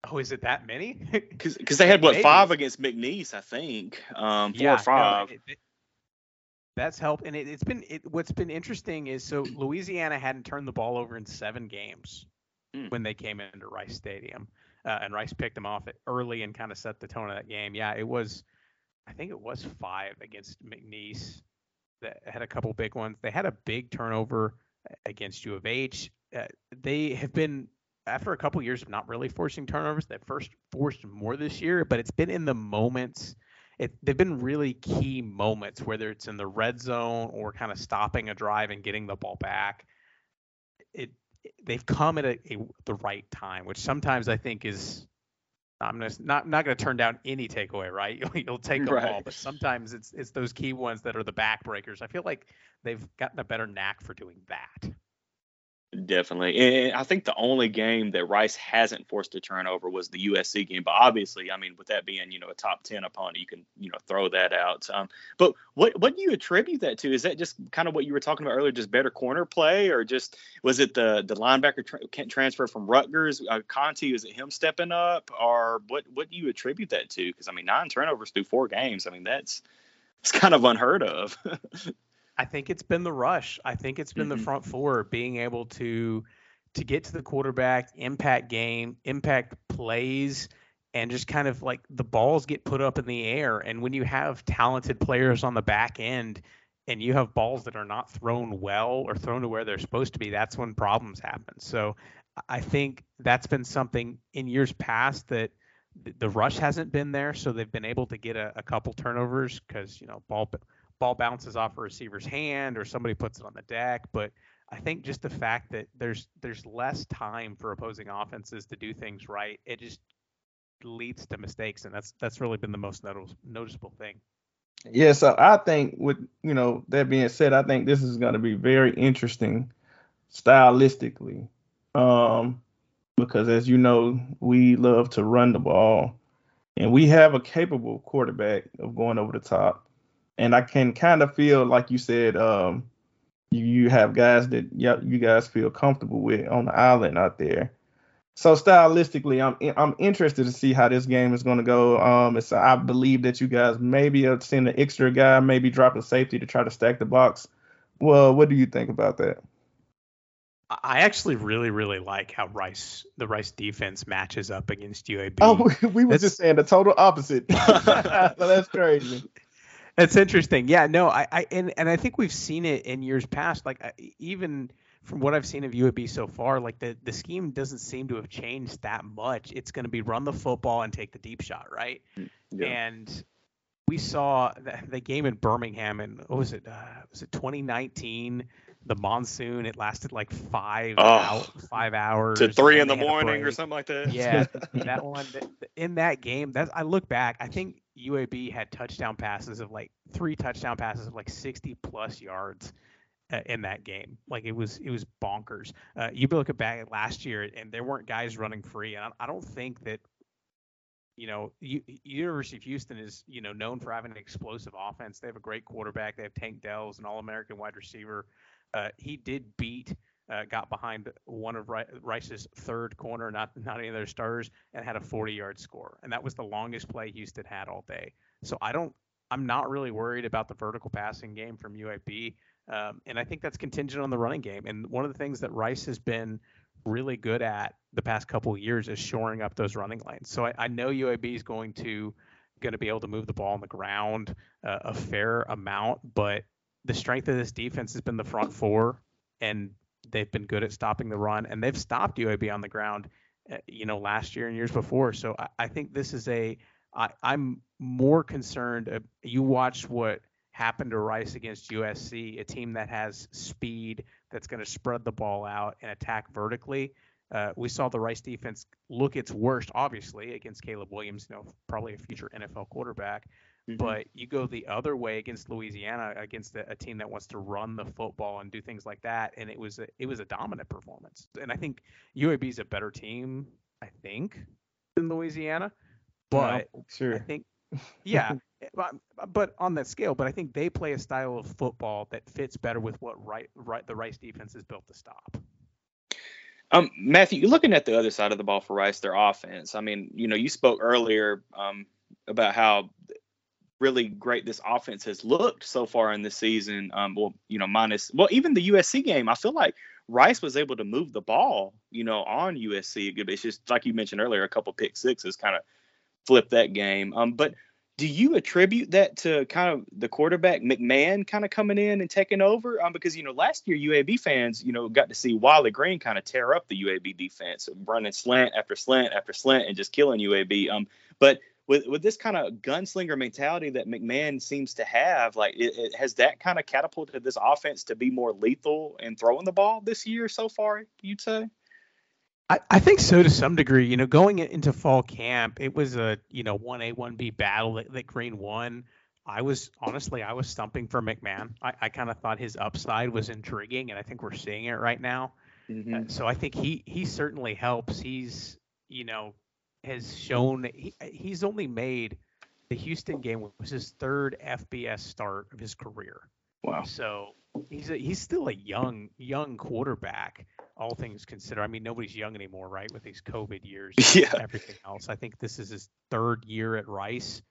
Oh, is it that many? Because they had what Maybe. five against McNeese, I think. Um, four yeah, or five. No, it- it- that's helped, and it, it's been it, what's been interesting is so Louisiana hadn't turned the ball over in seven games Hmm. when they came into Rice Stadium, uh, and Rice picked them off early and kind of set the tone of that game. Yeah, it was, I think it was five against McNeese that had a couple big ones. They had a big turnover against U of H. Uh, they have been after a couple years of not really forcing turnovers. They first forced more this year, but it's been in the moments it, they've been really key moments, whether it's in the red zone or kind of stopping a drive and getting the ball back. It, they've come at a, a, the right time, which sometimes I think is I'm just not not going to turn down any takeaway, right? You'll, you'll take the Right. ball, but sometimes it's it's those key ones that are the backbreakers. I feel like they've gotten a better knack for doing that. Definitely. And I think the only game that Rice hasn't forced a turnover was the USC game. But obviously, I mean, with that being, you know, a top 10 opponent, you can, you know, throw that out. Um, but what what do you attribute that to? Is that just kind of what you were talking about earlier, just better corner play, or just was it the the linebacker tra- transfer from Rutgers? Uh, Conti, is it him stepping up, or what what do you attribute that to? Because I mean, nine turnovers through four games. I mean, that's it's kind of unheard of. I think it's been the rush. I think it's been Mhm. the front four being able to to get to the quarterback, impact game, impact plays, and just kind of like the balls get put up in the air. And when you have talented players on the back end and you have balls that are not thrown well or thrown to where they're supposed to be, that's when problems happen. So I think that's been something in years past that the rush hasn't been there. So they've been able to get a, a couple turnovers because, you know, ball ball bounces off a receiver's hand or somebody puts it on the deck. But I think just the fact that there's there's less time for opposing offenses to do things right, it just leads to mistakes, and that's that's really been the most notice, noticeable thing. Yeah, so I think with you know that being said, I think this is going to be very interesting stylistically. Um, because, as you know, we love to run the ball, and we have a capable quarterback of going over the top. And I can kind of feel, like you said, um, you, you have guys that you guys feel comfortable with on the island out there. So stylistically, I'm I'm interested to see how this game is going to go. Um, it's I believe that you guys maybe seen an extra guy, maybe drop a safety to try to stack the box. Well, what do you think about that? I actually really, really like how Rice, the Rice defense matches up against UAB. Oh, we were just saying the total opposite. that's crazy. That's interesting. Yeah, no, I, I, and, and I think we've seen it in years past. Like even from what I've seen of UAB so far, like the the scheme doesn't seem to have changed that much. It's going to be run the football and take the deep shot, right? Mm, yeah. And we saw the, the, game in Birmingham, and what was it? Uh, was it 2019? The monsoon. It lasted like five oh, out, five hours to three in the morning or something like that. Yeah, that one. In that game, that's I look back. I think UAB had touchdown passes of like three touchdown passes of like 60 plus yards uh, in that game. Like it was it was bonkers. Uh, you look back at last year, and there weren't guys running free. And I, I don't think that you know, U- University of Houston is you know known for having an explosive offense. They have a great quarterback. They have Tank Dell's an All-American wide receiver. Uh, he did beat. Uh, got behind one of Rice's third corner, not not any of their starters, and had a 40-yard score, and that was the longest play Houston had all day. So I don't, I'm not really worried about the vertical passing game from UAB. Um, and I think that's contingent on the running game. And one of the things that Rice has been really good at the past couple years is shoring up those running lanes. So I, I know UAB is going to going to be able to move the ball on the ground uh, a fair amount, but the strength of this defense has been the front four, and they've been good at stopping the run, and they've stopped UAB on the ground, uh, you know, last year and years before. So I, I think this is a I, I'm more concerned. Uh, you watch what happened to Rice against USC, a team that has speed, that's going to spread the ball out and attack vertically. Uh, we saw the Rice defense look its worst, obviously, against Caleb Williams, you know, probably a future NFL quarterback. Mm-hmm. But you go the other way against Louisiana, against a, a, team that wants to run the football and do things like that, and it was a, it was a dominant performance. And I think UAB is a better team, I think, than Louisiana. But sure. I think, yeah, but, but on that scale, but I think they play a style of football that fits better with what right, right the Rice defense is built to stop. Um, Matthew, you're looking at the other side of the ball for Rice, their offense. I mean, you know, you spoke earlier um, about how really great this offense has looked so far in this season. Um, well, you know, minus well, even the USC game, I feel like Rice was able to move the ball, you know, on USC. It's just like you mentioned earlier, a couple pick sixes kind of flipped that game. Um, but do you attribute that to kind of the quarterback McMahon kind of coming in and taking over? Um, because you know last year UAB fans, you know, got to see Wiley Green kind of tear up the UAB defense, running slant after slant after slant and just killing UAB. Um, but with with this kind of gunslinger mentality that McMahon seems to have, like, it, it, has that kind of catapulted this offense to be more lethal in throwing the ball this year so far? You'd say? I, I think so to some degree. You know, going into fall camp, it was a you know one A one B battle that, that Green won. I was honestly I was stumping for McMahon. I, I kind of thought his upside was intriguing, and I think we're seeing it right now. Mm-hmm. Uh, so I think he he certainly helps. He's you know has shown he, he's only made the Houston game was his third FBS start of his career. Wow. So he's a, he's still a young young quarterback, all things considered. I mean, nobody's young anymore, right? With these COVID years, yeah. everything else. I think this is his third year at Rice,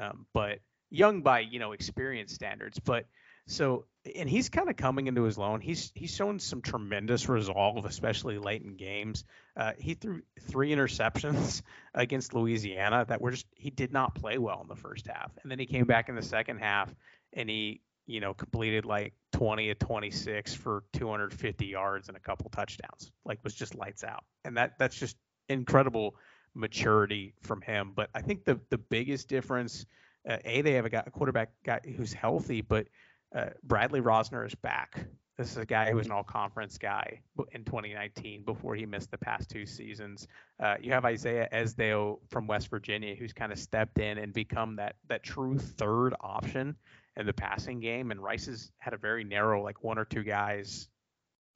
um, but young by you know experience standards. But so, and he's kind of coming into his own. He's he's shown some tremendous resolve, especially late in games. Uh, he threw three interceptions against Louisiana that were just he did not play well in the first half, and then he came back in the second half and he you know, completed like 20 to 26 for 250 yards and a couple touchdowns. Like was just lights out. And that that's just incredible maturity from him. But I think the the biggest difference, uh, a they have a, guy, a quarterback guy who's healthy, but uh, Bradley Rozner is back. This is a guy who was an all conference guy in 2019 before he missed the past two seasons. Uh, you have Isaiah Esdale from West Virginia who's kind of stepped in and become that that true third option in the passing game, and Rice has had a very narrow, like one or two guys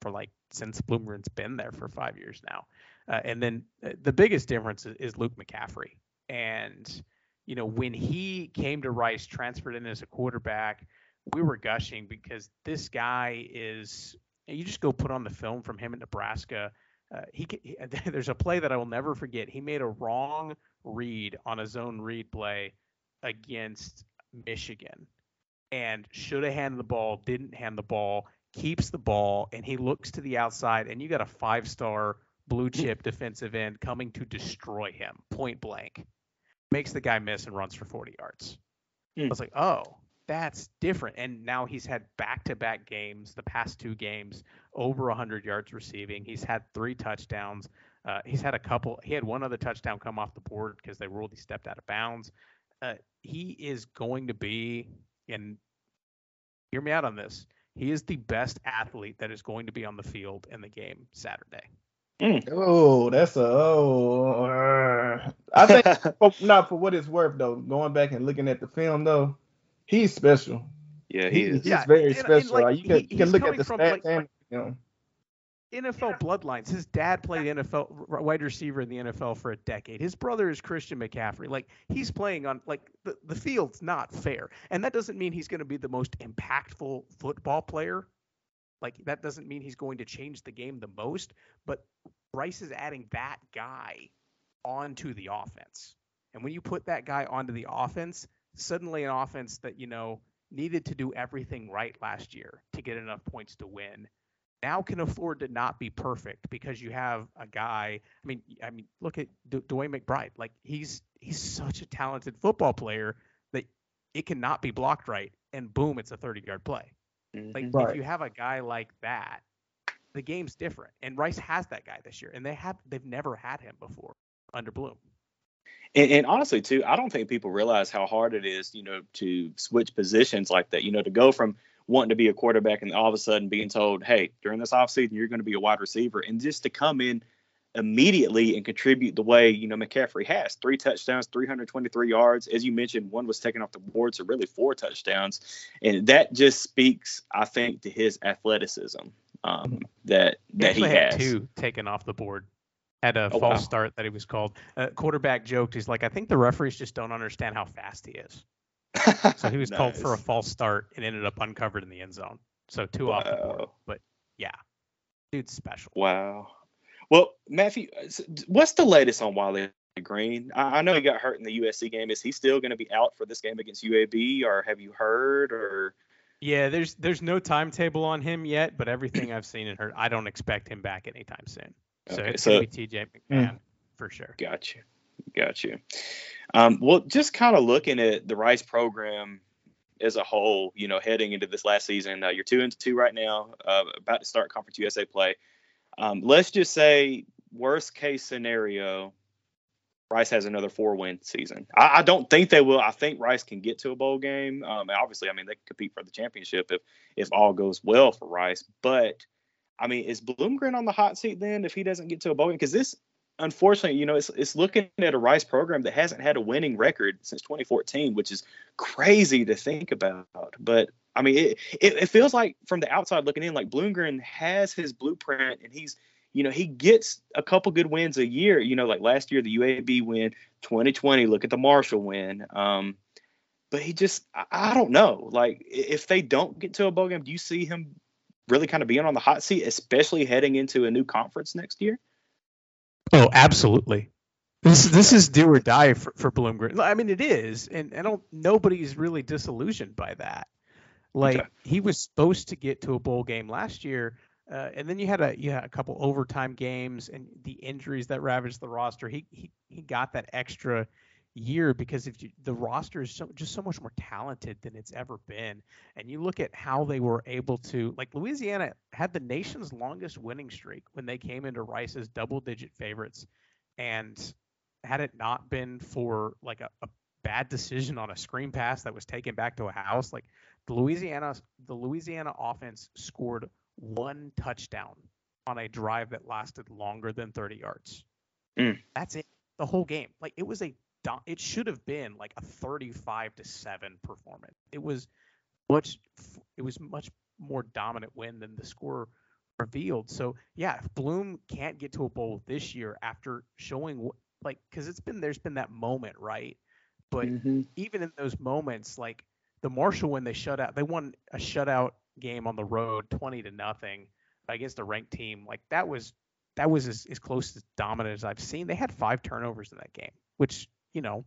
for like since Bloomgren's been there for five years now. Uh, and then uh, the biggest difference is Luke McCaffrey. And you know, when he came to Rice, transferred in as a quarterback, we were gushing because this guy is. You just go put on the film from him in Nebraska. Uh, he, he, there's a play that I will never forget. He made a wrong read on a zone read play against Michigan and should have handed the ball, didn't hand the ball, keeps the ball, and he looks to the outside, and you got a five star blue chip defensive end coming to destroy him point blank. Makes the guy miss and runs for 40 yards. Mm. I was like, oh, that's different. And now he's had back to back games, the past two games, over 100 yards receiving. He's had three touchdowns. Uh, he's had a couple. He had one other touchdown come off the board because they ruled he stepped out of bounds. Uh, he is going to be, and hear me out on this. He is the best athlete that is going to be on the field in the game Saturday. Mm. Oh, that's a oh. Uh, I think for, not for what it's worth though. Going back and looking at the film though, he's special. Yeah, he, he is. He's yeah, very and, special. And like, you can he, you can look at the stats like, and you know. NFL bloodlines. His dad played NFL wide receiver in the NFL for a decade. His brother is Christian McCaffrey. Like he's playing on like the, the field's not fair. And that doesn't mean he's going to be the most impactful football player. Like that doesn't mean he's going to change the game the most, but Bryce is adding that guy onto the offense. And when you put that guy onto the offense, suddenly an offense that, you know, needed to do everything right last year to get enough points to win now can afford to not be perfect because you have a guy. I mean, I mean, look at D- DeWayne McBride. Like he's he's such a talented football player that it cannot be blocked right, and boom, it's a 30-yard play. Mm-hmm. Like right. if you have a guy like that, the game's different. And Rice has that guy this year, and they have they've never had him before under Bloom. And, and, honestly, too, I don't think people realize how hard it is, you know, to switch positions like that. You know, to go from wanting to be a quarterback and all of a sudden being told, hey, during this offseason, you're going to be a wide receiver. And just to come in immediately and contribute the way, you know, McCaffrey has three touchdowns, 323 yards. As you mentioned, one was taken off the board, so really four touchdowns. And that just speaks, I think, to his athleticism um, that, that he, he has. two taken off the board had a oh, false wow. start that he was called. Uh, quarterback joked, he's like, I think the referees just don't understand how fast he is so he was nice. called for a false start and ended up uncovered in the end zone. So two wow. off the board. But yeah, dude's special. Wow. Well, Matthew, what's the latest on Wiley Green? I, I know he got hurt in the USC game. Is he still going to be out for this game against UAB, or have you heard? Or yeah, there's there's no timetable on him yet, but everything I've seen and heard, I don't expect him back anytime soon. So okay, it's so, gonna be TJ McMahon mm, for sure. Got you, got you. Um, well, just kind of looking at the Rice program as a whole, you know, heading into this last season, uh, you're two and two right now, uh, about to start Conference USA play. Um, let's just say, worst case scenario, Rice has another four win season. I, I, don't think they will. I think Rice can get to a bowl game. Um, obviously, I mean, they can compete for the championship if if all goes well for Rice. But I mean, is Bloomgren on the hot seat then if he doesn't get to a bowl game? Because this unfortunately, you know, it's it's looking at a Rice program that hasn't had a winning record since 2014, which is crazy to think about. But I mean, it, it, it feels like from the outside looking in, like Bloomgren has his blueprint, and he's you know he gets a couple good wins a year. You know, like last year the UAB win, 2020. Look at the Marshall win. Um, but he just I, I don't know. Like if they don't get to a bowl game, do you see him really kind of being on the hot seat, especially heading into a new conference next year? Oh, absolutely. This this is do or die for, for Bloomgren. I mean, it is, and I don't. Nobody's really disillusioned by that. Like okay. he was supposed to get to a bowl game last year, uh, and then you had a you had a couple overtime games and the injuries that ravaged the roster. He he he got that extra year because if you, the roster is so, just so much more talented than it's ever been. And you look at how they were able to, like Louisiana had the nation's longest winning streak when they came into Rice's double digit favorites. And had it not been for like a, a bad decision on a screen pass that was taken back to a house, like the Louisiana, the Louisiana offense scored one touchdown on a drive that lasted longer than 30 yards. Mm. That's it. The whole game. Like it was a it should have been like a 35 to 7 performance. It was much it was much more dominant win than the score revealed. So yeah, if Bloom can't get to a bowl this year after showing like because it's been there's been that moment right, but mm-hmm. even in those moments like the Marshall when they shut out they won a shutout game on the road twenty to nothing against a ranked team like that was that was as, as close to dominant as I've seen. They had five turnovers in that game, which you know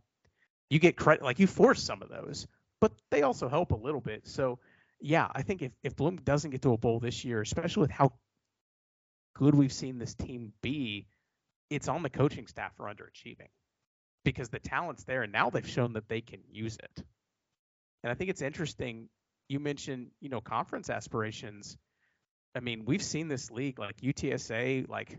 you get credit like you force some of those, but they also help a little bit. So yeah, I think if, if Bloom doesn't get to a bowl this year, especially with how good we've seen this team be, it's on the coaching staff for underachieving because the talent's there and now they've shown that they can use it. And I think it's interesting. You mentioned, you know, conference aspirations. I mean, we've seen this league like UTSA like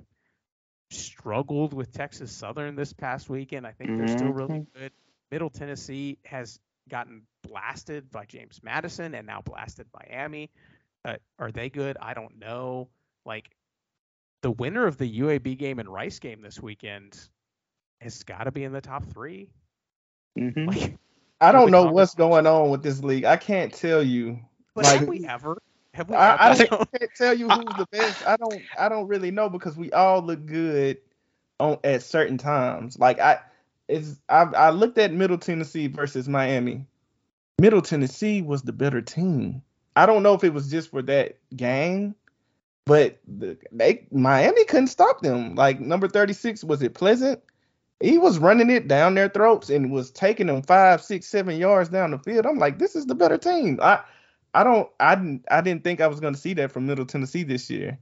struggled with Texas Southern this past weekend. I think they're still really mm-hmm. good. Middle Tennessee has gotten blasted by James Madison and now blasted by Miami. Uh, are they good? I don't know. Like the winner of the UAB game and Rice game this weekend has got to be in the top 3 mm-hmm. like, I don't know what's going on with this league. I can't tell you. But like, have we ever? Have we? I, I, can't tell you who's the best. I don't. I don't really know because we all look good on at certain times. Like I, it's I, I looked at Middle Tennessee versus Miami. Middle Tennessee was the better team. I don't know if it was just for that game, but the, they Miami couldn't stop them. Like number 36, was it Pleasant? He was running it down their throats and was taking them five, six, seven yards down the field. I'm like, this is the better team. I I don't I didn't I didn't think I was gonna see that from Middle Tennessee this year.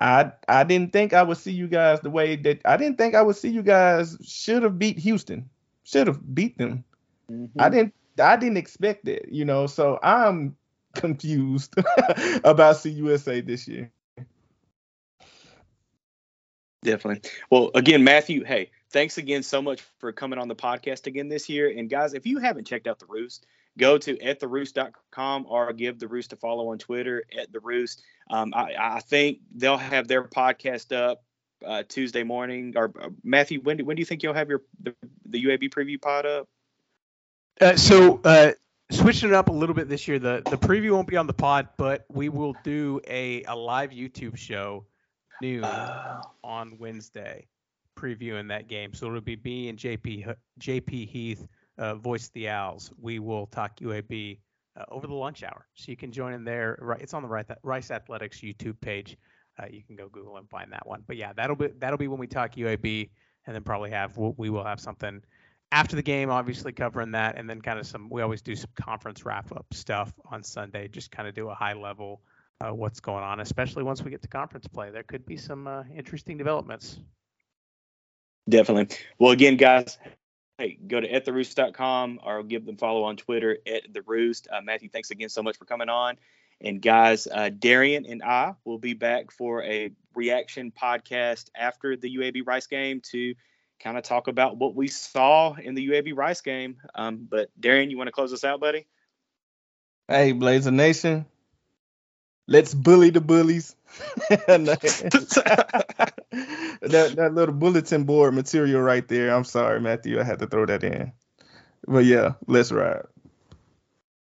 I I didn't think I would see you guys the way that I didn't think I would see you guys should have beat Houston. Should have beat them. Mm-hmm. I didn't I didn't expect it, you know. So I'm confused about CUSA this year. Definitely. Well, again, Matthew, hey, thanks again so much for coming on the podcast again this year. And guys, if you haven't checked out the Roost, go to at theroost.com or give the Roost a follow on Twitter at the Roost. Um, I, I, think they'll have their podcast up uh, Tuesday morning. Or uh, Matthew, when do, when do you think you'll have your the, the UAB preview pod up? Uh, so uh, switching it up a little bit this year. The the preview won't be on the pod, but we will do a, a live YouTube show noon uh, on Wednesday, previewing that game. So it'll be me and JP JP Heath, uh, voice the Owls. We will talk UAB uh, over the lunch hour, so you can join in there. It's on the Rice Athletics YouTube page. Uh, you can go Google and find that one. But yeah, that'll be that'll be when we talk UAB, and then probably have we will have something after the game, obviously covering that, and then kind of some. We always do some conference wrap up stuff on Sunday, just kind of do a high level uh, what's going on, especially once we get to conference play. There could be some uh, interesting developments. Definitely. Well, again, guys, hey, go to attheroost.com or give them follow on Twitter at the Roost. Uh, Matthew, thanks again so much for coming on. And guys, uh, Darian and I will be back for a reaction podcast after the UAB Rice game to kind of talk about what we saw in the UAB Rice game. Um, but Darian, you want to close us out, buddy? Hey, Blazer Nation. Let's bully the bullies. that, that little bulletin board material right there. I'm sorry, Matthew. I had to throw that in. But yeah, let's ride.